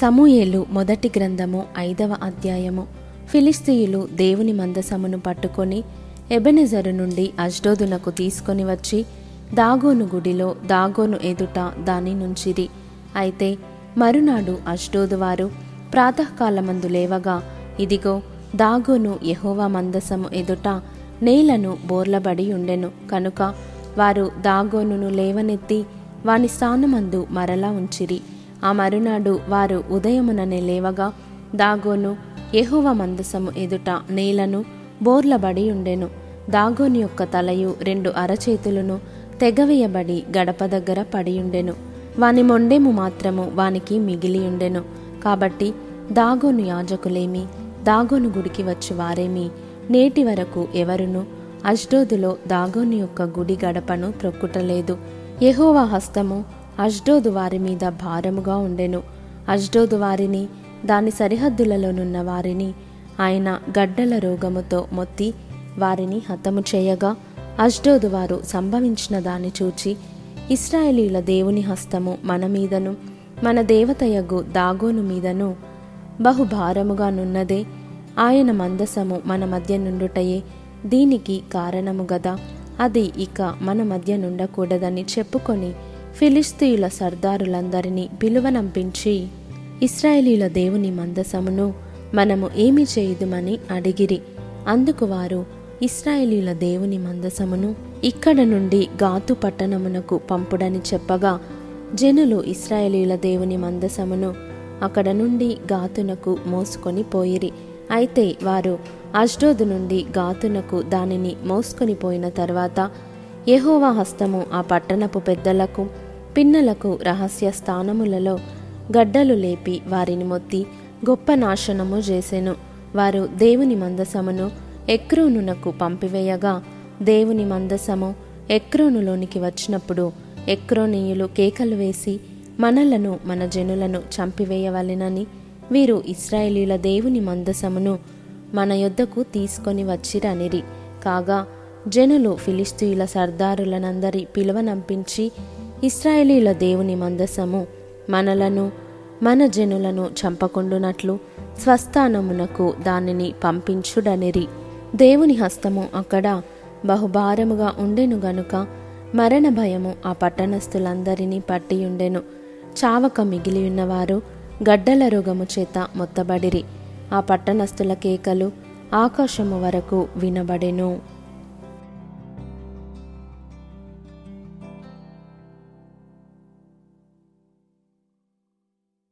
సమూయేలు మొదటి గ్రంథము ఐదవ అధ్యాయము. ఫిలిస్తీయులు దేవుని మందసమును పట్టుకొని ఎబెనెజరు నుండి అజ్డోదునకు తీసుకొని వచ్చి దాగోను గుడిలో దాగోను ఎదుట దాని నుంచిరి. అయితే మరునాడు అజ్డోదు వారు ప్రాతకాలమందు లేవగా ఇదిగో దాగోను యహోవా మందసము ఎదుట నేలను బోర్లబడి ఉండెను. కనుక వారు దాగోనును లేవనెత్తి వాని స్థానమందు మరలా ఉంచిరి. ఆ మరునాడు వారు ఉదయముననే లేవగా దాగోను ఎహోవ మందసము ఎదుట నేలను బోర్లబడి ఉండెను. దాగోని యొక్క తలయు రెండు అరచేతులను తెగవేయబడి గడప దగ్గర పడియుండెను వాని మొండెము మాత్రము వానికి మిగిలియుండెను కాబట్టి దాగోను యాజకులేమి దాగోను గుడికి వచ్చి వారేమి. నేటి వరకు ఎవరును అష్డోదులో దాగోను యొక్క గుడి గడపను త్రొక్కుటలేదు యెహోవా హస్తము అష్డోదు వారి మీద భారముగా ఉండెను. అష్డోదు వారిని దాని సరిహద్దులలోనున్న వారిని ఆయన గడ్డల రోగముతో మొత్తి వారిని హతము చేయగా అష్డోదు వారు సంభవించిన దాన్ని చూచి ఇస్రాయేలీల దేవుని హస్తము మన మీదను మన దేవతయగు దాగోను మీదను బహుభారముగా నున్నదే ఆయన మందసము మన మధ్య నుండుటయే దీనికి కారణము గదా అది ఇక మన మధ్య నుండకూడదని చెప్పుకొని ఫిలిస్తీయుల సర్దారులందరినీ పిలువనంపించి ఇస్రాయేలీల దేవుని మందసమును మనము ఏమి చేయుదుమని అడిగిరి. అందుకు వారు ఇస్రాయేలీల దేవుని మందసమును ఇక్కడ నుండి గాతు పట్టణమునకు పంపుడని చెప్పగా జనులు ఇస్రాయేలీల దేవుని మందసమును అక్కడ నుండి గాతునకు మోసుకొని పోయిరి. అయితే వారు అష్డోదు నుండి గాతునకు దానిని మోసుకొని పోయిన తర్వాత యహోవా హస్తము ఆ పట్టణపు పెద్దలకు పిన్నలకు రహస్య స్థానములలో గడ్డలు లేపి వారిని మొత్తి గొప్ప నాశనము చేసెను. వారు దేవుని మందసమును ఎక్రోనునకు పంపివేయగా దేవుని మందసము ఎక్రోనులోనికి వచ్చినప్పుడు ఎక్రోనీయులు కేకలు వేసి మనలను మన జనులను చంపివేయవలెనని వీరు ఇస్రాయేలీల దేవుని మందసమును మన యొద్దకు తీసుకొని వచ్చిరనిరి. కాగా జనులు ఫిలిస్తీయుల సర్దారులనందరి పిలువనంపించి ఇస్రాయేలీల దేవుని మందసము మనలను మన జనులను చంపకుండునట్లు స్వస్థానమునకు దానిని పంపించుడనిరి. దేవుని హస్తము అక్కడ బహుభారముగా ఉండెను గనుక మరణ భయము ఆ పట్టణస్థులందరినీ పట్టియుండెను చావక మిగిలియున్నవారు గడ్డల రోగము చేత మొత్తబడిరి. ఆ పట్టణస్థుల కేకలు ఆకాశము వరకు వినబడెను.